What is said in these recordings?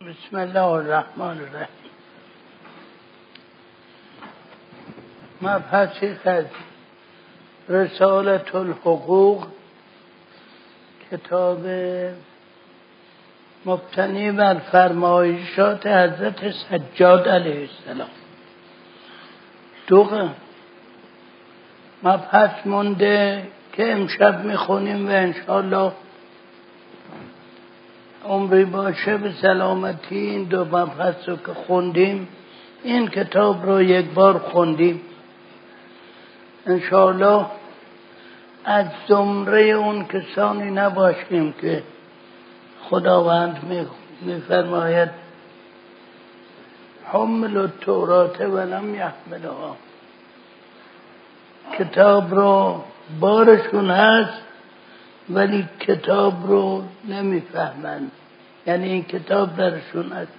بسم الله الرحمن الرحیم. مبحثی از رسالت الحقوق کتاب مبتنی بر فرمایشات حضرت سجاد علیه السلام. دو مبحث مونده که امشب می‌خونیم و انشاءالله عمری باشه به سلامتی این دو مبحث رو که خوندیم این کتاب رو یک بار خوندیم. انشاءالله از زمره اون کسانی نباشیم که خداوند میفرماید حمل و تورات ولم یحملها. کتاب رو بارشون هست ولی کتاب رو نمی‌فهمند. یعنی این کتاب درشون هست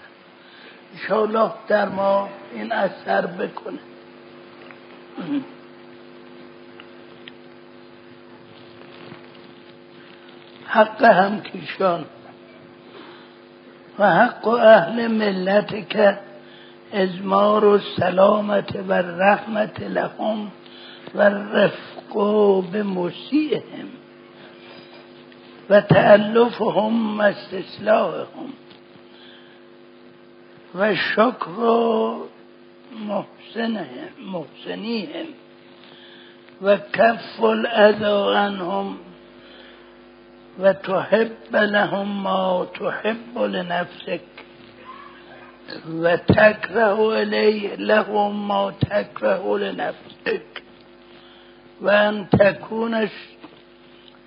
انشاءالله در ما این اثر بکنه. حق همکیشان و حق اهل ملت که ازمار و سلامت و رحمت لهم و رفق به مسیحهم. وتألفهم واستسلاهم والشكر محسنهم محسنيهم وكف الأذى عنهم وتحب لهم ما تحب لنفسك وتكره إليه لهم ما تكره لنفسك وأن تكون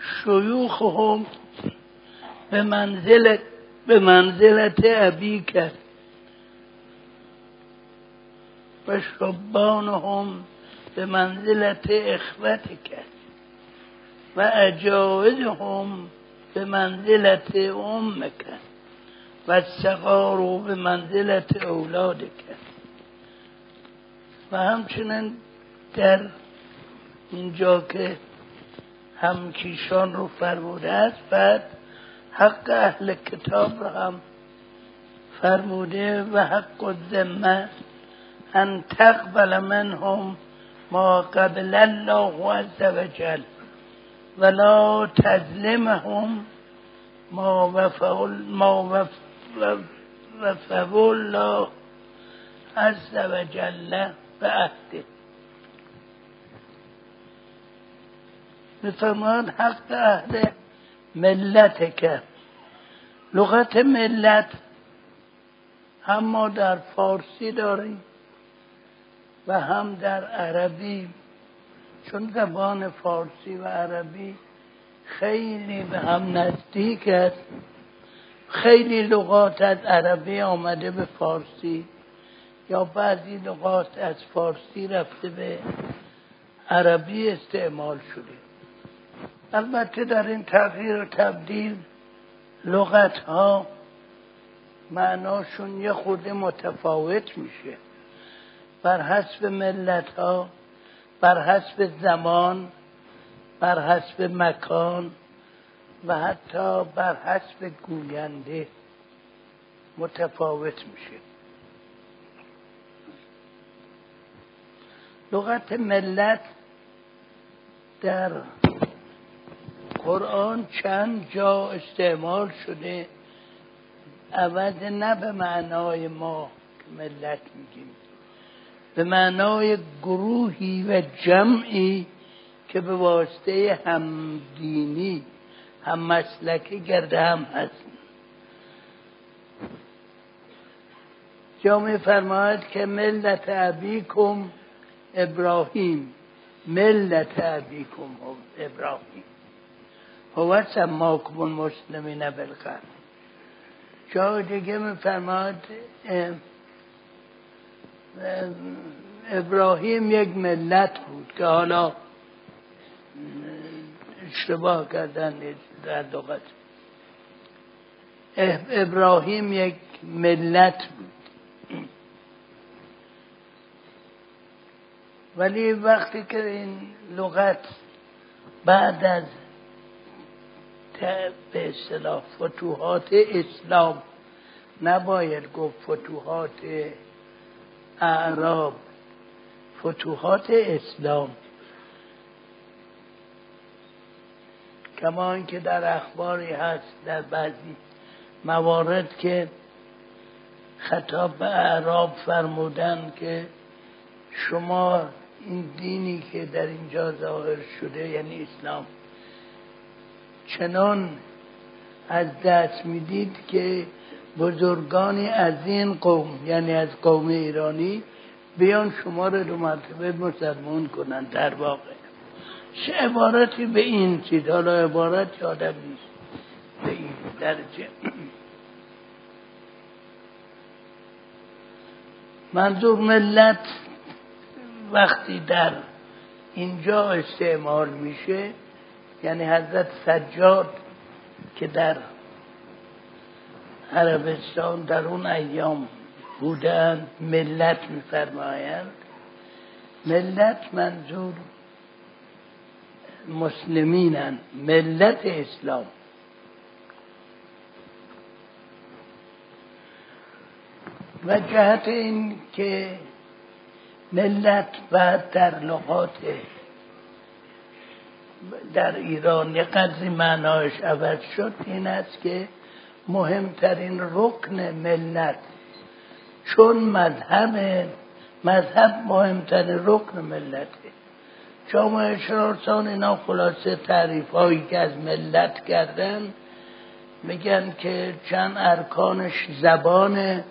شیوخهم به منزلت به منزلت ابیک و شبانهم به منزلت اخوتک و اجائزهم به منزلت امک و سقار به منزلت اولادک و همچنین در اینجا که همکیشان رو فرموده است بعد حق اهل کتاب رو هم فرموده و حق الذمه ان تقبل منهم ما قبل الله عز وجل ولا تظلمهم ما وفع ما وفع الله عز وجل به عهده میفرمان حق اهل ملت که لغت ملت هم ما در فارسی داریم و هم در عربی. چون زبان فارسی و عربی خیلی به هم نزدیک است. خیلی لغات از عربی آمده به فارسی یا بعضی لغات از فارسی رفته به عربی استعمال شده. البته در این تغییر و تبدیل لغت ها معناشون یه خورده متفاوت میشه. بر حسب ملت ها بر حسب زمان بر حسب مکان و حتی بر حسب گوینده متفاوت میشه. لغت ملت در قرآن چند جا استعمال شده؟ عوض نه به معنای ما که ملت میگیم. به معنای گروهی و جمعی که به واسطه همدینی هم مسلکی گرده هم هست. جا می فرماید که ملت ابیکم ابراهیم. ملت ابیکم ابراهیم. هو سماکم المسلمین بالقلب جا دیگه میفرماد ابراهیم یک ملت بود که حالا اشتباه کردن در لغت ابراهیم یک ملت بود. ولی وقتی که این لغت بعد از به اصطلاح فتوحات اسلام. نباید گفت فتوحات اعراب فتوحات اسلام. کما اینکه در اخباری هست در بعضی موارد که خطاب به اعراب فرمودن که شما این دینی که در اینجا ظاهر شده یعنی اسلام چنان از دست می‌دید که بزرگانی از این قوم یعنی از قوم ایرانی بیان شما رو دو مرتبه مسلمون کنن در واقع. چه عبارتی به این چیز؟ حالا عبارت یادم نیست. به این درجه. منظور ملت وقتی در اینجا استعمال میشه یعنی حضرت سجاد که در عربستان در اون ایام بودن ملت میفرمایند. ملت منظور مسلمینن ملت اسلام. و جهت این که ملت بعد در لغات در ایران یه قدری معناش عوض شد این است که مهمترین رکن ملت چون مذهب مذهب مهمترین رکن ملته. جامعه شرارسان اینا خلاصه تعریف هایی که از ملت کردن میگن که چند ارکانش زبان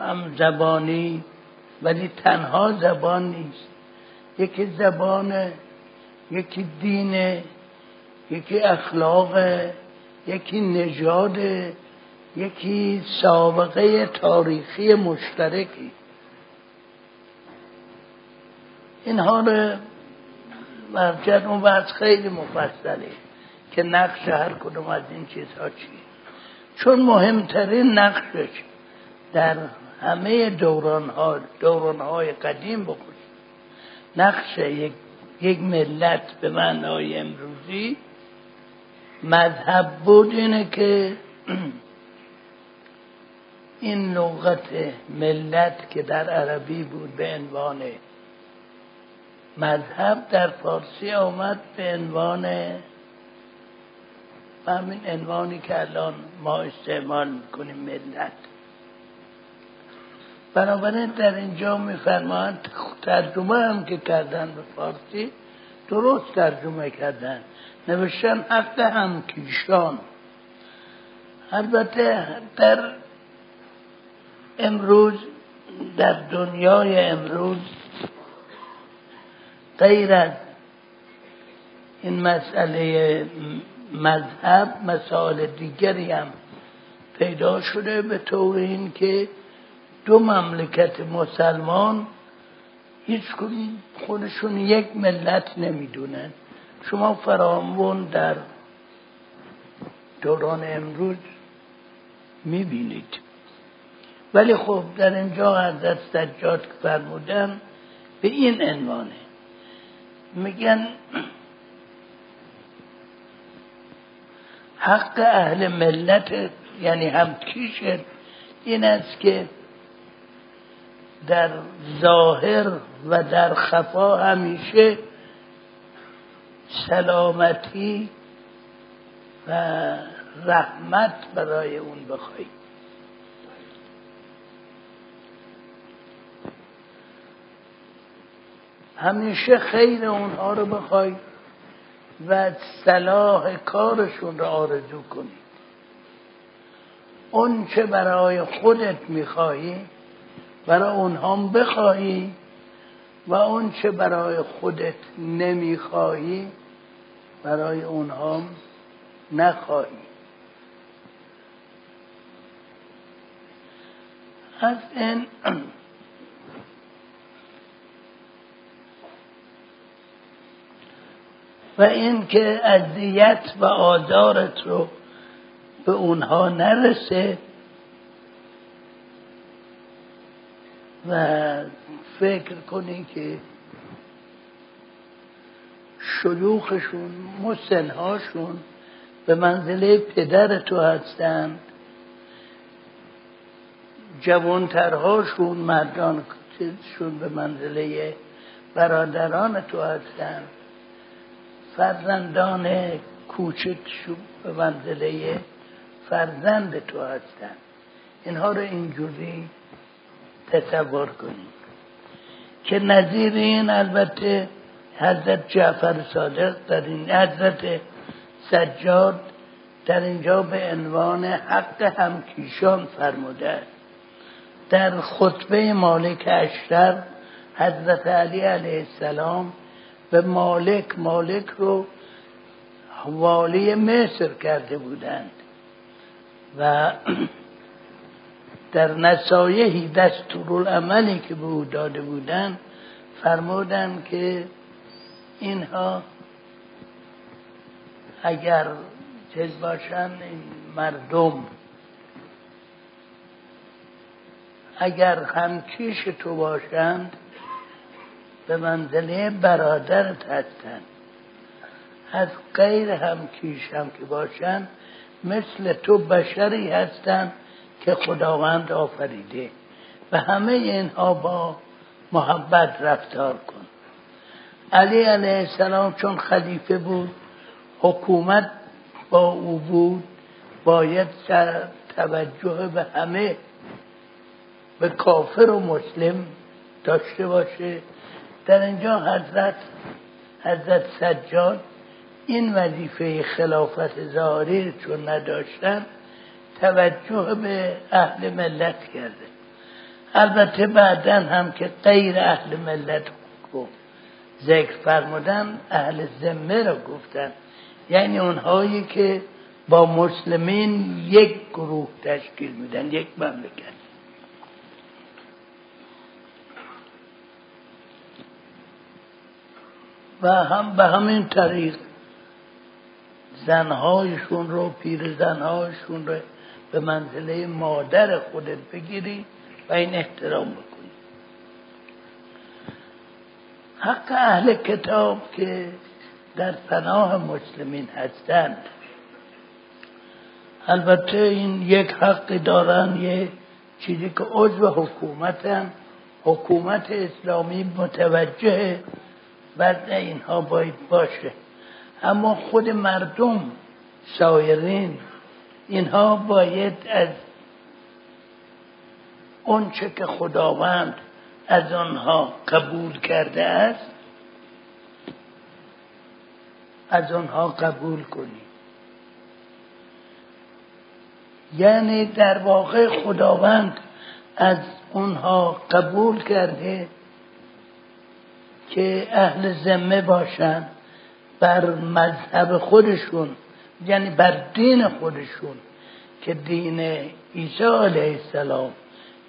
هم زبانی ولی تنها زبان نیست. یکی زبان یکی دین یکی اخلاق یکی نژاد یکی سابقه تاریخی مشترکی. این حال مرجع اون بحث خیلی مفصله که نقش هر کدوم از این چیزها چیه. چون مهمترین نقشش در همه دوران ها های قدیم بخوش نقش یک, یک ملت به معنای امروزی مذهب بود اینه که این لغت ملت که در عربی بود به عنوان مذهب در فارسی آمد به عنوان همین عنوانی که الان ما استعمال می‌کنیم ملت. بنابراین در اینجا میفرمایند ترجمه هم که کردن به فارسی درست ترجمه کردن. نوشتن حق هم کیشان. البته در امروز در دنیای امروز غیر از این مسئله مذهب مسائل دیگری هم پیدا شده به طور این که دو مملکت مسلمان هیچ خودشون یک ملت نمی‌دونن. شما فرامون در دوران امروز می‌بینید. ولی خب در اینجا حضرت سجاد که فرمودن به این عنوانه. میگن حق اهل ملت یعنی هم کیشت این است که در ظاهر و در خفا همیشه سلامتی و رحمت برای اون بخوای همیشه خیر اونها رو بخوای و صلاح کارشون رو آرزو کنی. اون چه برای خودت میخوایی برای اونها بخواهی و اون چه برای خودت نمی‌خواهی برای اونها نخواهی. از این و این که اذیت و آزارت رو به اونها نرسه و فکر کنی که شلوخشون مسنهاشون به منزله پدر تو هستند جوانترهاشون مردانشون به منزله برادران تو هستن. فرزندان کوچکشون به منزله فرزند تو هستن. اینها رو اینجوری تصور کنیم. که نظیر این البته حضرت جعفر صادق در این حضرت سجاد در اینجا به عنوان حق همکیشان فرموده در خطبه مالک اشتر حضرت علی علیه السلام به مالک مالک رو والی مصر کرده بودند. و در نصایحی دستورالعملی که به او داده بودند فرمودند که اینها اگر چیز باشن این مردم اگر همکیش تو باشند به منزله برادرت هستند از غیر همکیش هم که باشند مثل تو بشری هستند که خداوند آفریده و همه اینها با محبت رفتار کن. علی علیه السلام چون خلیفه بود حکومت با او بود باید توجه به همه به کافر و مسلم داشته باشه. در اینجا حضرت حضرت سجاد این وظیفه خلافت ظاهری چون نداشتن توجه به اهل ملت کرده. البته بعدا هم که غیر اهل ملت رو ذکر فرمودن اهل ذمه رو گفتن. یعنی اونهایی که با مسلمین یک گروه تشکیل میدن یک مملکت. و هم به همین طریق زنهایشون رو پیر زنهایشون رو به منزله مادر خودت بگیری و این احترام بکنی. حق اهل کتاب که در پناه مسلمین هستند. البته این یک حقی دارن یه چیزی که عضو حکومتن. حکومت اسلامی متوجه وضع اینها باید باشه. اما خود مردم سایرین اینها باید از اونچه که خداوند از آنها قبول کرده است از آنها قبول کنی یعنی در واقع خداوند از اونها قبول کرده که اهل ذمه باشند بر مذهب خودشون. یعنی بر دین خودشون که دین عیسی علیه السلام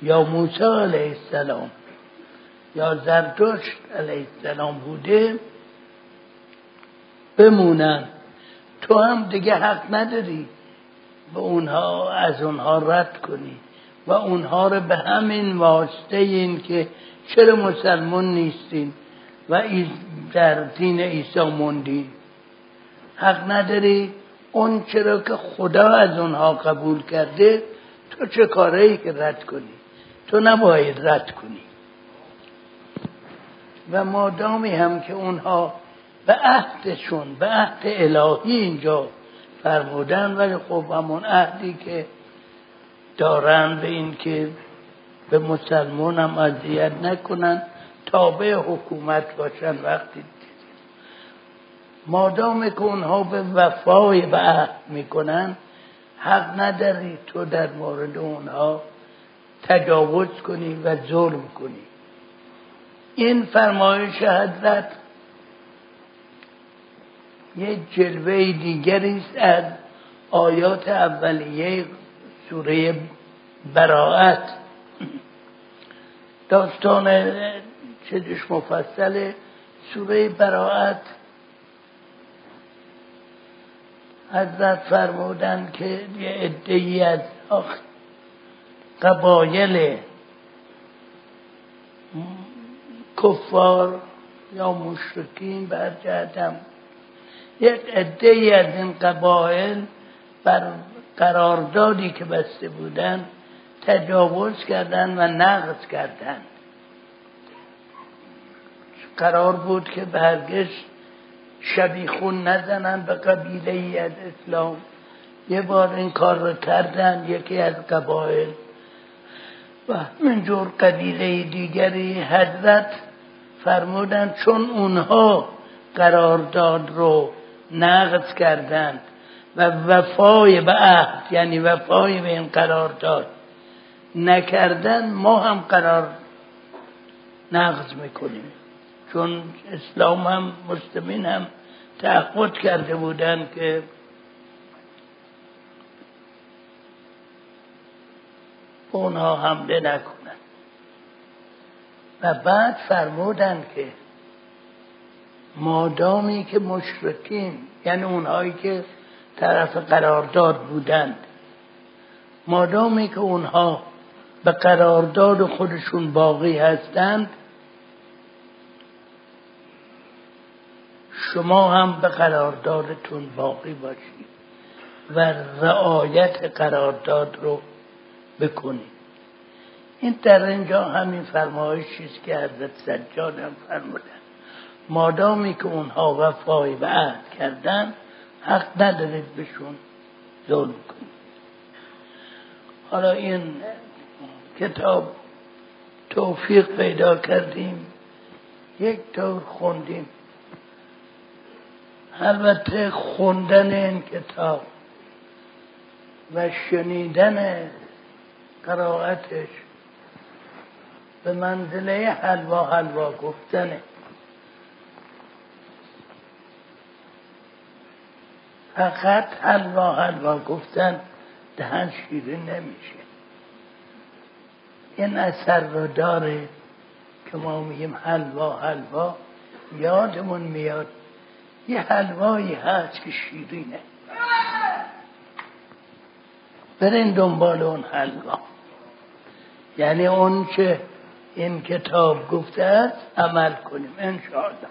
یا موسی علیه السلام یا زرتشت علیه السلام بوده بمونن. تو هم دیگه حق نداری به اونها از اونها رد کنی و اونها رو به همین واسطه این که چرا مسلمان نیستین و در دین عیسی موندین. حق نداری؟ اون چرا که خدا از اونها قبول کرده تو چه کاره ای که رد کنی؟ تو نباید رد کنی. و مادامی هم که اونها به عهدشون به عهد الهی اینجا فرمودن ولی خب همون عهدی که دارن به این که به مسلمان هم اذیت نکنن تابع حکومت باشن وقتی مادام که اونها به وفای به عهد می‌کنن حق نداری تو در مورد اونها تجاوز کنی و ظلم کنی. این فرمایش حضرت یک جلوه دیگری است از آیات اولیه سوره براعت داستان چیزش مفصل سوره براعت حضرت فرمودن که یه عده از قبایل کفار یا مشرکین بر یک عده از این قبایل بر قراردادی که بسته بودن تجاوز کردن و نقض کردن. قرار بود که برگش شبیخون نزنن به قبیله ای از اسلام. یه بار این کار رو کردن یکی از قبایل. و همینجور قبیله دیگری حضرت فرمودن چون اونها قرارداد رو نقض کردند و وفای به عهد یعنی وفای به این قرارداد نکردن ما هم قرار نقض می‌کنیم. چون اسلام هم مسلمین هم تعهد کرده بودن که اونها حمله نکنن. و بعد فرمودن که مادامی که مشرکین یعنی اونهایی که طرف قرارداد بودند مادامی که اونها به قرارداد خودشون باقی هستند شما هم به قراردادتون باقی باشید و رعایت قرارداد رو بکنید. این در اینجا همین فرمایشی است که حضرت سجاد هم فرمودن. مادامی که اونها وفای به عهد کردن حق ندارید بهشون ظلم کنید. حالا این کتاب توفیق پیدا کردیم یک طور خوندیم. البته خوندن این کتاب و شنیدن قرائتش به منزله حلوا حلوا گفتنه فقط حلوا حلوا گفتن دهن شیره نمیشه. این اثر رو داره که ما میگیم حلوا حلوا یادمون میاد یه حلوایی هست که شیرینه. برین دنبال اون حلوا. یعنی اون که این کتاب گفته است عمل کنیم انشاءالله.